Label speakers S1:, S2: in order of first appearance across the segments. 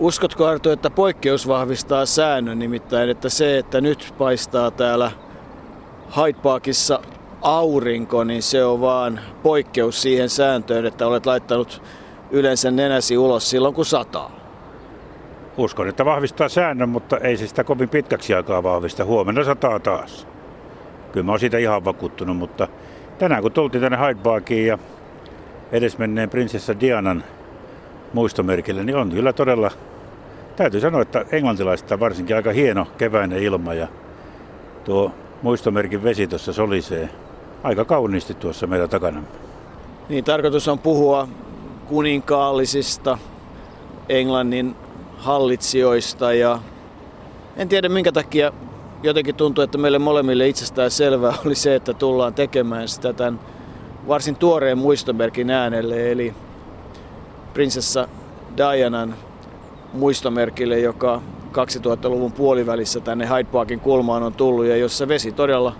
S1: Uskotko Arto, että poikkeus vahvistaa säännön, nimittäin että se, että nyt paistaa täällä Hyde Parkissa aurinko, niin se on vaan poikkeus siihen sääntöön, että olet laittanut yleensä nenäsi ulos silloin, kun sataa.
S2: Uskon, että vahvistaa säännön, mutta ei se sitä kovin pitkäksi aikaa vahvista. Huomenna sataa taas. Kyllä mä oon siitä ihan vakuuttunut, mutta tänään kun tultiin tänne Hyde Parkiin ja edesmenneen prinsessa Dianan muistomerkille, niin on kyllä todella, täytyy sanoa, että englantilaista varsinkin aika hieno keväinen ilma ja tuo muistomerkin vesi tuossa solisee aika kauniisti tuossa meidän takana.
S1: Niin, tarkoitus on puhua kuninkaallisista Englannin hallitsijoista ja en tiedä minkä takia jotenkin tuntuu, että meille molemmille itsestään selvää oli se, että tullaan tekemään sitä tämän varsin tuoreen muistomerkin äänelle, eli prinsessa Dianan muistomerkille, joka 2000-luvun puolivälissä tänne Hyde Parkin kulmaan on tullut ja jossa vesi todella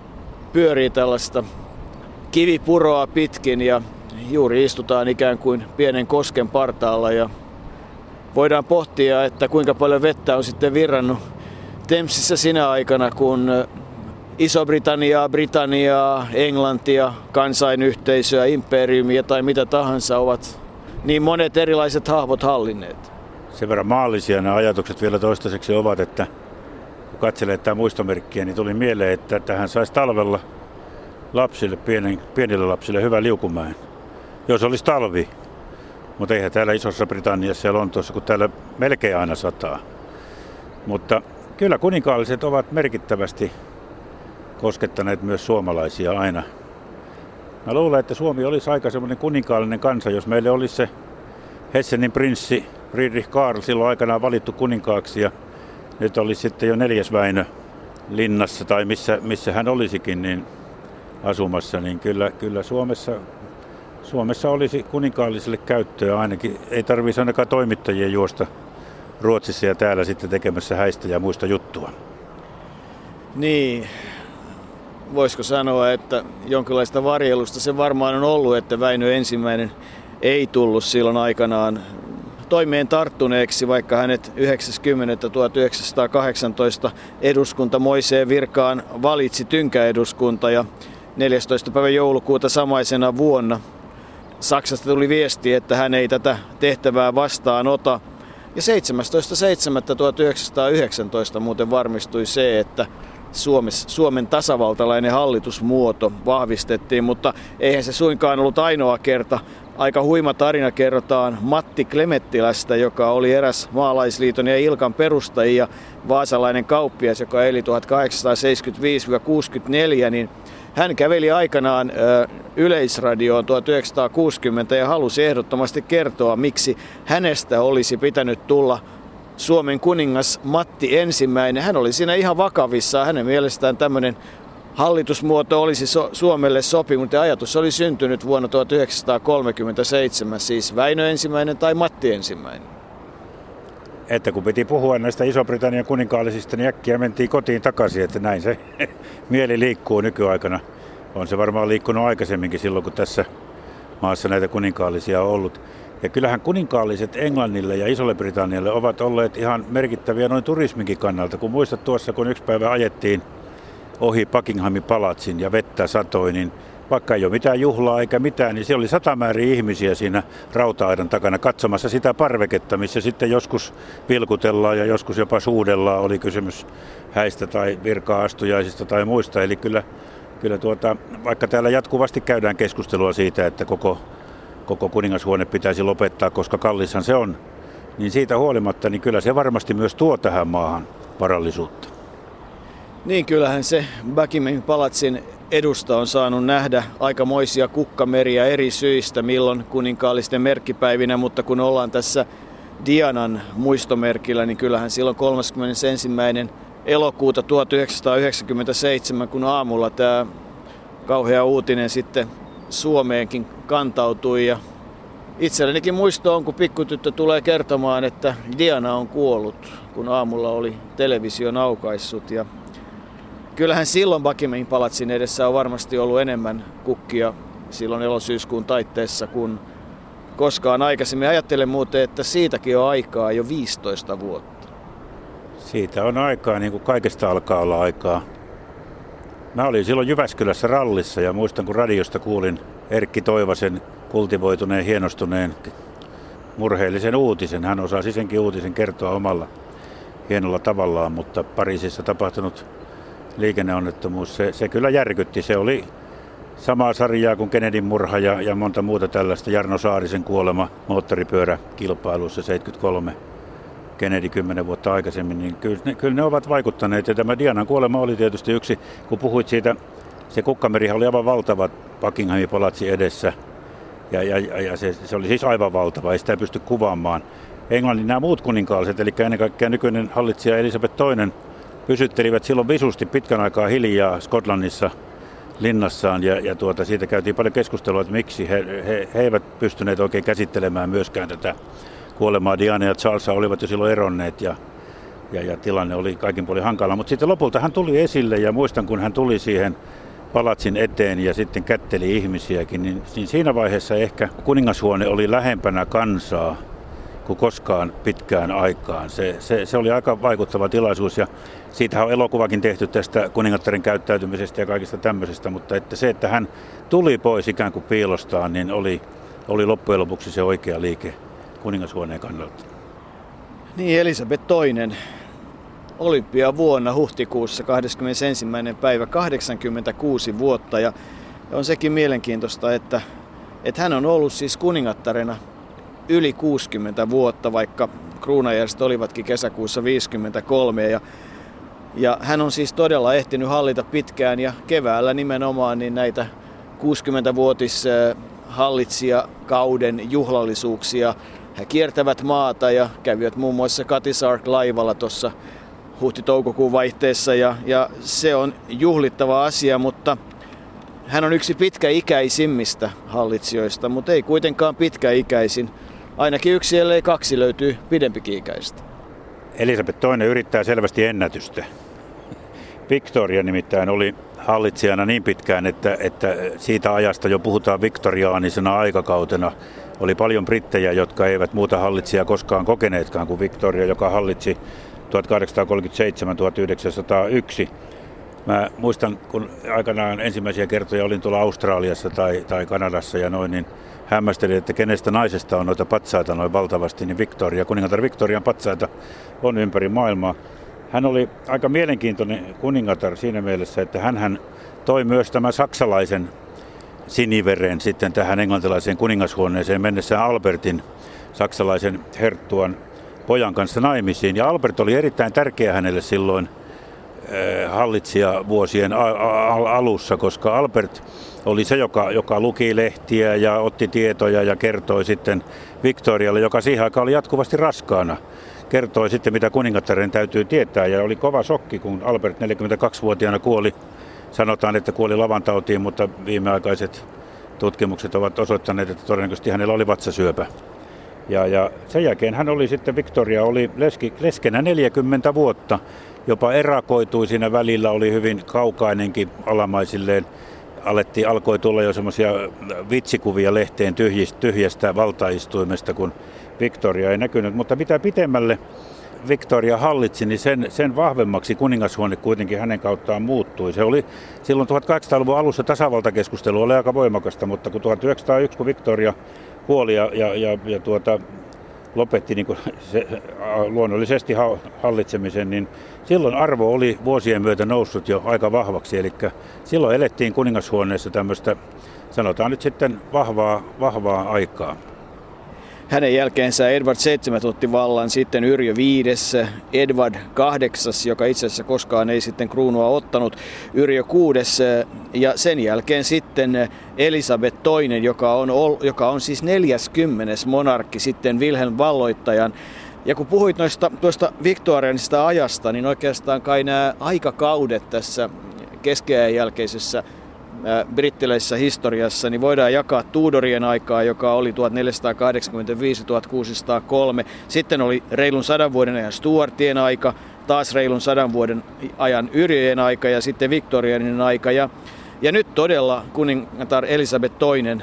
S1: pyörii tällaista kivipuroa pitkin ja juuri istutaan ikään kuin pienen kosken partaalla ja voidaan pohtia, että kuinka paljon vettä on sitten virrannut Temsissä sinä aikana, kun Iso-Britanniaa, Britanniaa, Englantia, kansainyhteisöä, imperiumia tai mitä tahansa ovat niin monet erilaiset hahmot hallinneet.
S2: Sen verran maallisia nämä ajatukset vielä toistaiseksi ovat, että kun katselee tämä muistomerkkiä, niin tuli mieleen, että tähän saisi talvella lapsille, pienen, pienille lapsille hyvä liukumäen. Jos olisi talvi, mutta eihän täällä Isossa Britanniassa ja Lontoossa, kun täällä melkein aina sataa. Mutta kyllä kuninkaalliset ovat merkittävästi koskettaneet myös suomalaisia aina. Mä luulen, että Suomi olisi aika semmoinen kuninkaallinen kansa, jos meille olisi se Hessenin prinssi Friedrich Karl silloin aikanaan valittu kuninkaaksi ja nyt olisi sitten jo neljäs Väinö linnassa tai missä, missä hän olisikin niin asumassa, niin kyllä, kyllä Suomessa, Suomessa olisi kuninkaalliselle käyttöä ainakin. Ei tarvitsisi ainakaan toimittajien juosta Ruotsissa ja täällä sitten tekemässä häistä ja muista juttua.
S1: Niin, voisiko sanoa, että jonkinlaista varjelusta se varmaan on ollut, että Väinö ensimmäinen ei tullut silloin aikanaan toimeen tarttuneeksi, vaikka hänet 90. 1918 eduskunta moiseen virkaan valitsi tynkäeduskunta ja 14. päivä joulukuuta samaisena vuonna Saksasta tuli viesti, että hän ei tätä tehtävää vastaan ota. Ja 17.7.1919 muuten varmistui se, että Suomessa, Suomen tasavaltalainen hallitusmuoto vahvistettiin, mutta eihän se suinkaan ollut ainoa kerta. Aika huima tarina kerrotaan Matti Klemettilästä, joka oli eräs maalaisliiton ja Ilkan perustajia, vaasalainen kauppias, joka eli 1875-64, niin hän käveli aikanaan Yleisradioon 1960 ja halusi ehdottomasti kertoa, miksi hänestä olisi pitänyt tulla Suomen kuningas Matti ensimmäinen. Hän oli siinä ihan vakavissa. Hänen mielestään tämmöinen hallitusmuoto olisi so- Suomelle sopinut ja ajatus oli syntynyt vuonna 1937, siis Väinö ensimmäinen tai Matti ensimmäinen.
S2: Että kun piti puhua näistä Iso-Britannian kuninkaallisista, niin äkkiä mentiin kotiin takaisin, että näin se mieli liikkuu nykyaikana. On se varmaan liikkunut aikaisemminkin silloin, kun tässä maassa näitä kuninkaallisia on ollut. Ja kyllähän kuninkaalliset Englannille ja Isolle Britannialle ovat olleet ihan merkittäviä noin turisminkin kannalta. Kun muistat tuossa, kun yksi päivä ajettiin ohi Buckinghamin palatsin ja vettä satoi, niin vaikka ei ole mitään juhlaa eikä mitään, niin siellä oli satamäärin ihmisiä siinä rauta-aidan takana katsomassa sitä parveketta, missä sitten joskus vilkutellaan ja joskus jopa suudellaan, oli kysymys häistä tai virka-astujaisista tai muista. Eli kyllä, kyllä tuota, vaikka täällä jatkuvasti käydään keskustelua siitä, että koko koko kuningashuone pitäisi lopettaa, koska kallishan se on, niin siitä huolimatta, niin kyllä se varmasti myös tuo tähän maahan varallisuutta.
S1: Niin kyllähän se Buckingham palatsin edusta on saanut nähdä aikamoisia kukkameriä eri syistä, milloin kuninkaallisten merkkipäivinä, mutta kun ollaan tässä Dianan muistomerkillä, niin kyllähän silloin 31. elokuuta 1997, kun aamulla tämä kauhea uutinen sitten Suomeenkin kantautui ja itsellenikin muisto on, kun pikkutyttö tulee kertomaan, että Diana on kuollut, kun aamulla oli television aukaissut. Ja kyllähän silloin Buckinghamin palatsin edessä on varmasti ollut enemmän kukkia silloin elosyyskuun taitteessa kuin koskaan aikaisemmin. Ajattelen muuten, että siitäkin on aikaa jo 15 vuotta.
S2: Siitä on aikaa, niin kuin kaikesta alkaa olla aikaa. Mä olin silloin Jyväskylässä rallissa ja muistan, kun radiosta kuulin Erkki Toivasen kultivoituneen, hienostuneen, murheellisen uutisen. Hän osasi senkin uutisen kertoa omalla hienolla tavallaan, mutta Pariisissa tapahtunut liikenneonnettomuus, se, se kyllä järkytti. Se oli samaa sarjaa kuin Kennedyn murha ja, ja monta muuta tällaista. Jarno Saarisen kuolema moottoripyöräkilpailussa 73. Kennedy 10 vuotta aikaisemmin, niin kyllä ne, kyllä ne ovat vaikuttaneet. Ja tämä Dianan kuolema oli tietysti yksi, kun puhuit siitä, se kukkamerihan oli aivan valtava Buckinghamin palatsi edessä. Ja, ja, ja se, se, oli siis aivan valtava, ei sitä pysty kuvaamaan. Englannin nämä muut kuninkaalliset, eli ennen kaikkea nykyinen hallitsija Elisabeth II, pysyttelivät silloin visusti pitkän aikaa hiljaa Skotlannissa linnassaan ja, ja tuota, siitä käytiin paljon keskustelua, että miksi he, he, he eivät pystyneet oikein käsittelemään myöskään tätä kuolemaa. Diana ja Charles olivat jo silloin eronneet ja, ja, ja tilanne oli kaikin puolin hankala. Mutta sitten lopulta hän tuli esille ja muistan, kun hän tuli siihen palatsin eteen ja sitten kätteli ihmisiäkin, niin, niin siinä vaiheessa ehkä kuningashuone oli lähempänä kansaa kuin koskaan pitkään aikaan. Se, se, se oli aika vaikuttava tilaisuus ja siitähän on elokuvakin tehty tästä kuningattaren käyttäytymisestä ja kaikista tämmöisestä, mutta että se, että hän tuli pois ikään kuin piilostaan, niin oli, oli loppujen lopuksi se oikea liike kuningashuoneen kannalta.
S1: Niin, Elisabeth II olympia vuonna huhtikuussa 21. päivä 86 vuotta ja on sekin mielenkiintoista, että, että hän on ollut siis kuningattarena yli 60 vuotta, vaikka kruunajärjestöt olivatkin kesäkuussa 53 ja ja hän on siis todella ehtinyt hallita pitkään ja keväällä nimenomaan niin näitä 60-vuotis hallitsijakauden juhlallisuuksia. He kiertävät maata ja kävivät muun muassa Katisark-laivalla tuossa huhti-toukokuun vaihteessa ja, ja se on juhlittava asia, mutta hän on yksi pitkäikäisimmistä hallitsijoista, mutta ei kuitenkaan pitkäikäisin. Ainakin yksi, ellei kaksi löytyy pidempikin ikäistä.
S2: Elisabeth II yrittää selvästi ennätystä. Victoria nimittäin oli hallitsijana niin pitkään, että, että siitä ajasta jo puhutaan viktoriaanisena aikakautena. Oli paljon brittejä, jotka eivät muuta hallitsijaa koskaan kokeneetkaan kuin Victoria, joka hallitsi 1837-1901. Mä muistan, kun aikanaan ensimmäisiä kertoja olin tuolla Australiassa tai, tai Kanadassa ja noin, niin hämmästelin, että kenestä naisesta on noita patsaita noin valtavasti, niin Victoria, kuningatar Victorian patsaita on ympäri maailmaa. Hän oli aika mielenkiintoinen kuningatar siinä mielessä, että hän toi myös tämän saksalaisen siniveren sitten tähän englantilaiseen kuningashuoneeseen mennessään Albertin, saksalaisen herttuan pojan kanssa naimisiin. Ja Albert oli erittäin tärkeä hänelle silloin eh, hallitsija vuosien alussa, koska Albert oli se, joka, joka luki lehtiä ja otti tietoja ja kertoi sitten Victorialle, joka siihen aikaan oli jatkuvasti raskaana. Kertoi sitten, mitä kuningattaren täytyy tietää ja oli kova sokki, kun Albert 42-vuotiaana kuoli. Sanotaan, että kuoli lavantautiin, mutta viimeaikaiset tutkimukset ovat osoittaneet, että todennäköisesti hänellä oli vatsasyöpä. Ja, ja sen jälkeen hän oli sitten, Victoria oli leski, leskenä 40 vuotta, jopa erakoitui siinä välillä, oli hyvin kaukainenkin alamaisilleen alettiin, alkoi tulla jo semmoisia vitsikuvia lehteen tyhjistä, tyhjästä valtaistuimesta, kun Victoria ei näkynyt. Mutta mitä pitemmälle Victoria hallitsi, niin sen, sen vahvemmaksi kuningashuone kuitenkin hänen kauttaan muuttui. Se oli silloin 1800-luvun alussa tasavaltakeskustelu oli aika voimakasta, mutta kun 1901, kun Victoria kuoli ja, ja, ja, ja tuota, lopetti niin se, luonnollisesti hallitsemisen, niin silloin arvo oli vuosien myötä noussut jo aika vahvaksi. Eli silloin elettiin kuningashuoneessa tämmöistä, sanotaan nyt sitten vahvaa, vahvaa aikaa.
S1: Hänen jälkeensä Edward 7 otti vallan, sitten Yrjö 5, Edward 8, joka itse asiassa koskaan ei sitten kruunua ottanut, Yrjö 6 ja sen jälkeen sitten Elisabeth II, joka on, joka on siis 40. monarkki sitten Wilhelm valloittajan. Ja kun puhuit noista, tuosta viktorianisesta ajasta, niin oikeastaan kai nämä aikakaudet tässä keskiajan jälkeisessä brittiläisessä historiassa, niin voidaan jakaa Tudorien aikaa, joka oli 1485-1603. Sitten oli reilun sadan vuoden ajan Stuartien aika, taas reilun sadan vuoden ajan Yrjöjen aika ja sitten Victorianin aika. Ja, ja nyt todella kuningatar Elisabeth II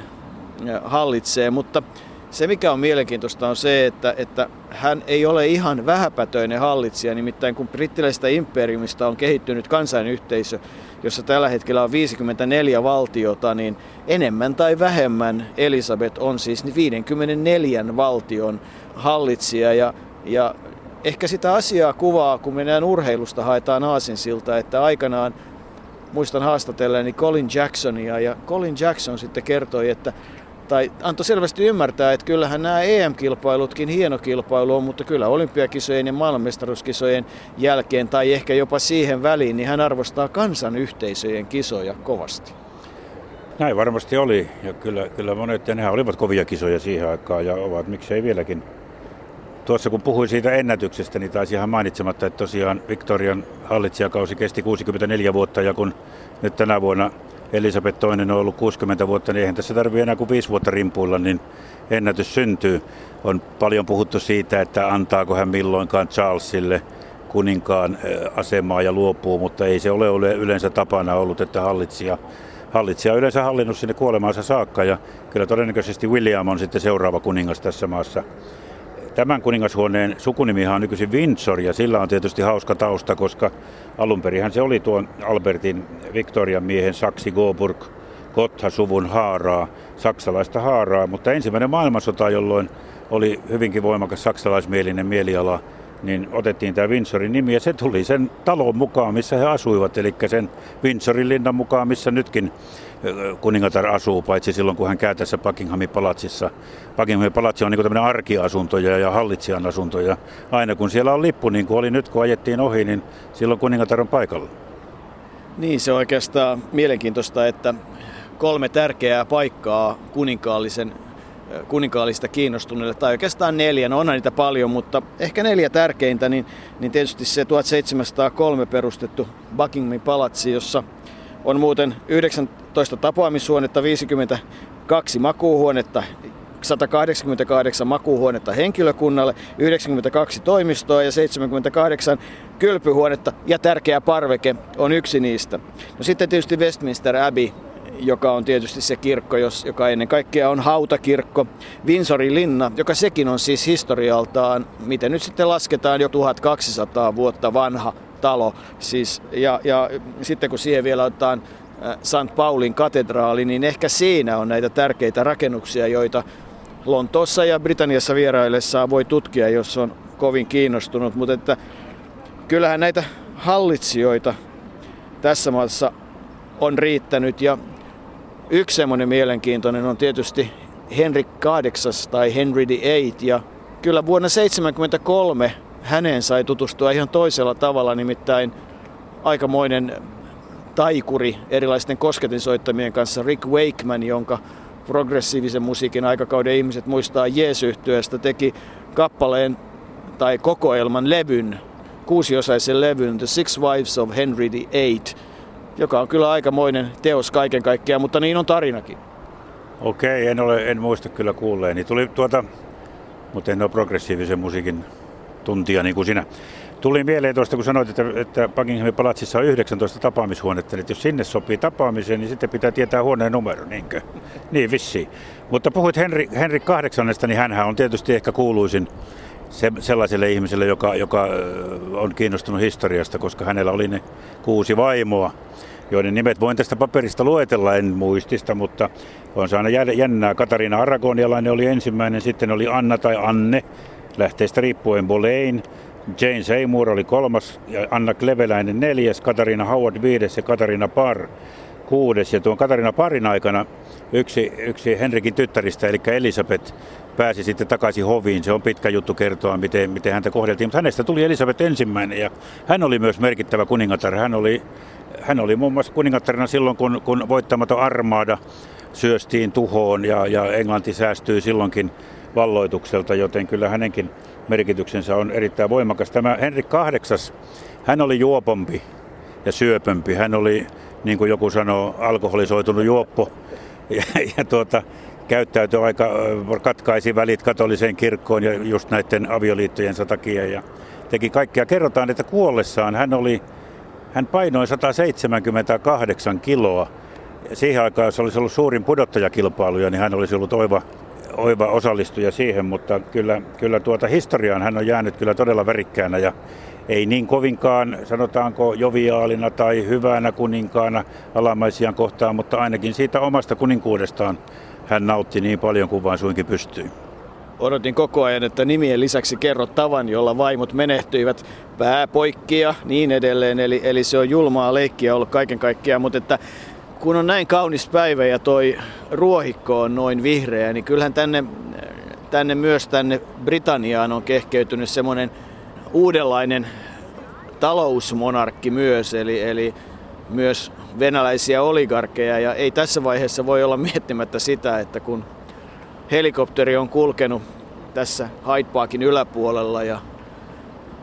S1: hallitsee, mutta se mikä on mielenkiintoista on se, että, että hän ei ole ihan vähäpätöinen hallitsija, nimittäin kun brittiläisestä imperiumista on kehittynyt kansainyhteisö, jossa tällä hetkellä on 54 valtiota, niin enemmän tai vähemmän Elisabeth on siis 54 valtion hallitsija. Ja, ja ehkä sitä asiaa kuvaa, kun mennään urheilusta, haetaan aasinsilta, että aikanaan muistan haastatelleni Colin Jacksonia ja Colin Jackson sitten kertoi, että tai antoi selvästi ymmärtää, että kyllähän nämä EM-kilpailutkin hieno kilpailu on, mutta kyllä olympiakisojen ja maailmanmestaruuskisojen jälkeen tai ehkä jopa siihen väliin, niin hän arvostaa kansanyhteisöjen kisoja kovasti.
S2: Näin varmasti oli ja kyllä, kyllä monet, ja nehän olivat kovia kisoja siihen aikaan ja ovat miksei vieläkin. Tuossa kun puhuin siitä ennätyksestä, niin taisi ihan mainitsematta, että tosiaan Victorian hallitsijakausi kesti 64 vuotta ja kun nyt tänä vuonna Elisabeth II on ollut 60 vuotta, niin eihän tässä tarvitse enää kuin 5 vuotta rimpuilla, niin ennätys syntyy. On paljon puhuttu siitä, että antaako hän milloinkaan Charlesille kuninkaan asemaa ja luopuu, mutta ei se ole yleensä tapana ollut, että hallitsija, hallitsija on yleensä hallinnut sinne kuolemaansa saakka ja kyllä todennäköisesti William on sitten seuraava kuningas tässä maassa. Tämän kuningashuoneen sukunimihan on nykyisin Windsor ja sillä on tietysti hauska tausta, koska alun perin se oli tuon Albertin Victorian miehen Saksi Goburg Gotha-suvun haaraa, saksalaista haaraa, mutta ensimmäinen maailmansota, jolloin oli hyvinkin voimakas saksalaismielinen mieliala, niin otettiin tämä Windsorin nimi ja se tuli sen talon mukaan, missä he asuivat, eli sen Windsorin linnan mukaan, missä nytkin kuningatar asuu, paitsi silloin kun hän käy tässä Buckinghamin palatsissa. Buckinghamin palatsi on niin tämmöinen arkiasuntoja ja hallitsijan asuntoja. Aina kun siellä on lippu, niin kuin oli nyt kun ajettiin ohi, niin silloin kuningatar on paikalla.
S1: Niin, se on oikeastaan mielenkiintoista, että kolme tärkeää paikkaa kuninkaallisen kuninkaallista kiinnostuneille, tai oikeastaan neljä, no onhan niitä paljon, mutta ehkä neljä tärkeintä, niin, niin tietysti se 1703 perustettu Buckinghamin palatsi, jossa on muuten 19 tapaamishuonetta, 52 makuuhuonetta, 188 makuuhuonetta henkilökunnalle, 92 toimistoa ja 78 kylpyhuonetta ja tärkeä parveke on yksi niistä. No sitten tietysti Westminster Abbey, joka on tietysti se kirkko, joka ennen kaikkea on hautakirkko. Windsorin linna, joka sekin on siis historialtaan, miten nyt sitten lasketaan, jo 1200 vuotta vanha talo. Siis, ja, ja sitten kun siihen vielä otetaan St. Paulin katedraali, niin ehkä siinä on näitä tärkeitä rakennuksia, joita Lontoossa ja Britanniassa vieraillessaan voi tutkia, jos on kovin kiinnostunut. Mutta että kyllähän näitä hallitsijoita tässä maassa on riittänyt ja yksi semmoinen mielenkiintoinen on tietysti Henry VIII tai Henry VIII ja kyllä vuonna 1973 häneen sai tutustua ihan toisella tavalla, nimittäin aikamoinen taikuri erilaisten kosketinsoittamien kanssa Rick Wakeman, jonka progressiivisen musiikin aikakauden ihmiset muistaa Jeesyhtyöstä, teki kappaleen tai kokoelman levyn, kuusiosaisen levyn The Six Wives of Henry VIII, joka on kyllä aikamoinen teos kaiken kaikkiaan, mutta niin on tarinakin.
S2: Okei, en, ole, en muista kyllä kuulleeni. Tuli tuota, mutta en ole progressiivisen musiikin tuntia niin kuin sinä. Tuli mieleen tuosta, kun sanoit, että, että Buckinghamin palatsissa on 19 tapaamishuonetta, että jos sinne sopii tapaamiseen, niin sitten pitää tietää huoneen numero, niinkö? Niin, vissiin. Mutta puhuit Henri, Henri kahdeksannesta, niin hän on tietysti ehkä kuuluisin se, sellaiselle ihmiselle, joka, joka on kiinnostunut historiasta, koska hänellä oli ne kuusi vaimoa, joiden nimet voin tästä paperista luetella, en muistista, mutta on saanut jännää. Katariina Aragonialainen oli ensimmäinen, sitten oli Anna tai Anne, lähteestä riippuen Boleyn, Jane Seymour oli kolmas ja Anna Kleveläinen neljäs, Katarina Howard viides ja Katarina Parr kuudes. Ja tuon Katarina Parin aikana yksi, yksi Henrikin tyttäristä, eli Elisabeth, pääsi sitten takaisin hoviin. Se on pitkä juttu kertoa, miten, miten häntä kohdeltiin. Mutta hänestä tuli Elisabeth ensimmäinen ja hän oli myös merkittävä kuningatar. Hän oli, hän oli muun muassa kuningattarina silloin, kun, kun voittamaton armaada syöstiin tuhoon ja, ja Englanti säästyi silloinkin valloitukselta, joten kyllä hänenkin merkityksensä on erittäin voimakas. Tämä Henrik VIII, hän oli juopompi ja syöpömpi. Hän oli, niin kuin joku sanoo, alkoholisoitunut juoppo ja, ja tuota, käyttäytyi aika, katkaisi välit katoliseen kirkkoon ja just näiden avioliittojensa takia ja teki kaikkea. Kerrotaan, että kuollessaan hän oli, hän painoi 178 kiloa. Siihen aikaan, jos olisi ollut suurin pudottajakilpailuja, niin hän olisi ollut oiva oiva osallistuja siihen, mutta kyllä, kyllä tuota historiaan hän on jäänyt kyllä todella värikkäänä ja ei niin kovinkaan, sanotaanko joviaalina tai hyvänä kuninkaana alamaisiaan kohtaan, mutta ainakin siitä omasta kuninkuudestaan hän nautti niin paljon kuin vain suinkin pystyi.
S1: Odotin koko ajan, että nimien lisäksi kerrot tavan, jolla vaimot menehtyivät pääpoikki ja niin edelleen. Eli, eli se on julmaa leikkiä ollut kaiken kaikkiaan, mutta että kun on näin kaunis päivä ja toi ruohikko on noin vihreä, niin kyllähän tänne, tänne myös tänne Britanniaan on kehkeytynyt semmoinen uudenlainen talousmonarkki myös, eli, eli myös venäläisiä oligarkkeja. Ja ei tässä vaiheessa voi olla miettimättä sitä, että kun helikopteri on kulkenut tässä Hyde Parkin yläpuolella ja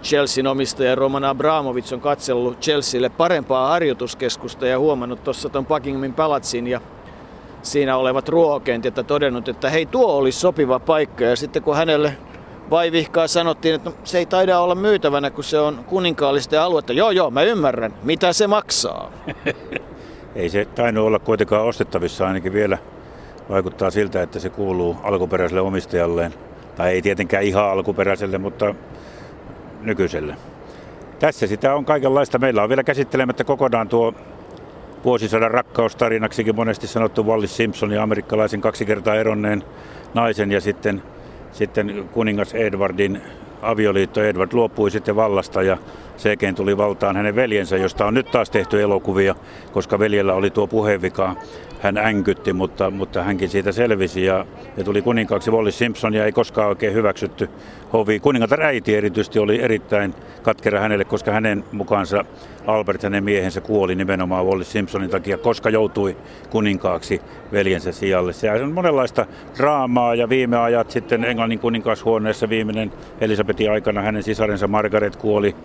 S1: Chelsean omistaja Roman Abramovic on katsellut Chelsealle parempaa harjoituskeskusta ja huomannut tuossa tuon Buckinghamin palatsin ja siinä olevat ruokent, ja todennut, että hei tuo olisi sopiva paikka. Ja sitten kun hänelle vaivihkaa sanottiin, että no, se ei taida olla myytävänä, kun se on kuninkaallista aluetta. Joo, joo, mä ymmärrän. Mitä se maksaa?
S2: ei se tainnut olla kuitenkaan ostettavissa ainakin vielä. Vaikuttaa siltä, että se kuuluu alkuperäiselle omistajalleen. Tai ei tietenkään ihan alkuperäiselle, mutta nykyiselle. Tässä sitä on kaikenlaista. Meillä on vielä käsittelemättä kokonaan tuo vuosisadan rakkaustarinaksikin monesti sanottu Wallis Simpson ja amerikkalaisen kaksi kertaa eronneen naisen ja sitten, sitten kuningas Edwardin avioliitto. Edward luopui sitten vallasta ja sekin tuli valtaan hänen veljensä, josta on nyt taas tehty elokuvia, koska veljellä oli tuo puheenvika hän änkytti, mutta, mutta hänkin siitä selvisi ja, ja tuli kuninkaaksi. Wallis Simpson ja ei koskaan oikein hyväksytty hovi. Kuningatar äiti erityisesti oli erittäin katkera hänelle, koska hänen mukaansa Albert, hänen miehensä, kuoli nimenomaan Wallis Simpsonin takia, koska joutui kuninkaaksi veljensä sijalle. Se on monenlaista draamaa ja viime ajat sitten Englannin kuninkaashuoneessa viimeinen Elisabetin aikana hänen sisarensa Margaret kuoli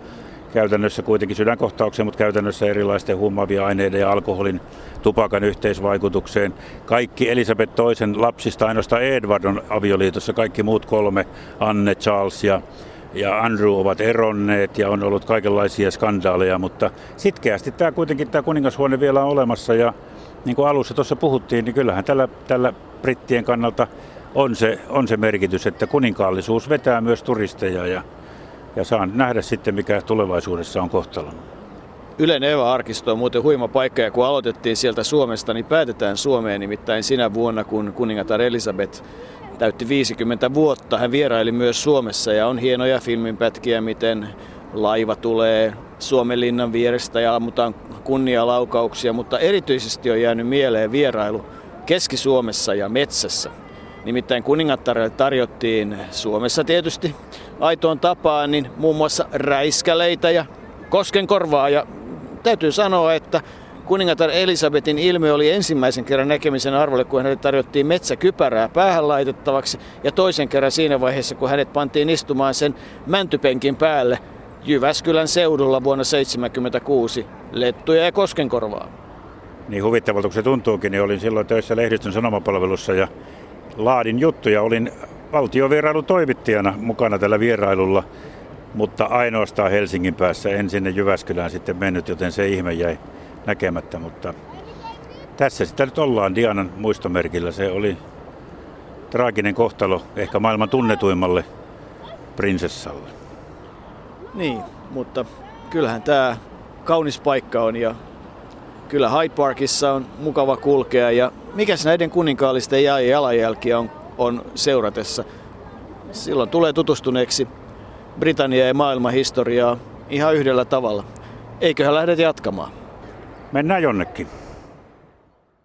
S2: käytännössä kuitenkin sydänkohtaukseen, mutta käytännössä erilaisten huumaavia aineiden ja alkoholin tupakan yhteisvaikutukseen. Kaikki Elisabeth toisen lapsista, ainoastaan Edward on avioliitossa, kaikki muut kolme, Anne, Charles ja ja Andrew ovat eronneet ja on ollut kaikenlaisia skandaaleja, mutta sitkeästi tämä kuitenkin tämä kuningashuone vielä on olemassa ja niin kuin alussa tuossa puhuttiin, niin kyllähän tällä, tällä brittien kannalta on se, on se merkitys, että kuninkaallisuus vetää myös turisteja ja ja saan nähdä sitten, mikä tulevaisuudessa on kohtalo.
S1: Ylen Eva-arkisto on muuten huima paikka ja kun aloitettiin sieltä Suomesta, niin päätetään Suomeen nimittäin sinä vuonna, kun kuningatar Elisabeth täytti 50 vuotta. Hän vieraili myös Suomessa ja on hienoja filminpätkiä, miten laiva tulee Suomen linnan vierestä ja ammutaan kunnialaukauksia, mutta erityisesti on jäänyt mieleen vierailu Keski-Suomessa ja metsässä. Nimittäin kuningattarelle tarjottiin Suomessa tietysti aitoon tapaan niin muun muassa räiskäleitä ja koskenkorvaa. Ja täytyy sanoa, että kuningatar Elisabetin ilme oli ensimmäisen kerran näkemisen arvolle, kun hänelle tarjottiin metsäkypärää päähän laitettavaksi. Ja toisen kerran siinä vaiheessa, kun hänet pantiin istumaan sen mäntypenkin päälle Jyväskylän seudulla vuonna 1976 lettuja ja koskenkorvaa.
S2: Niin huvittavalta kun se tuntuukin, niin olin silloin töissä lehdistön sanomapalvelussa ja laadin juttuja. Olin valtiovierailun toimittajana mukana tällä vierailulla, mutta ainoastaan Helsingin päässä. En sinne Jyväskylään sitten mennyt, joten se ihme jäi näkemättä. Mutta tässä sitä nyt ollaan Dianan muistomerkillä. Se oli traaginen kohtalo ehkä maailman tunnetuimmalle prinsessalle.
S1: Niin, mutta kyllähän tämä kaunis paikka on ja kyllä Hyde Parkissa on mukava kulkea ja mikäs näiden kuninkaallisten jalanjälkiä on, on seuratessa. Silloin tulee tutustuneeksi Britannia ja maailman historiaa ihan yhdellä tavalla. Eiköhän lähdet jatkamaan?
S2: Mennään jonnekin.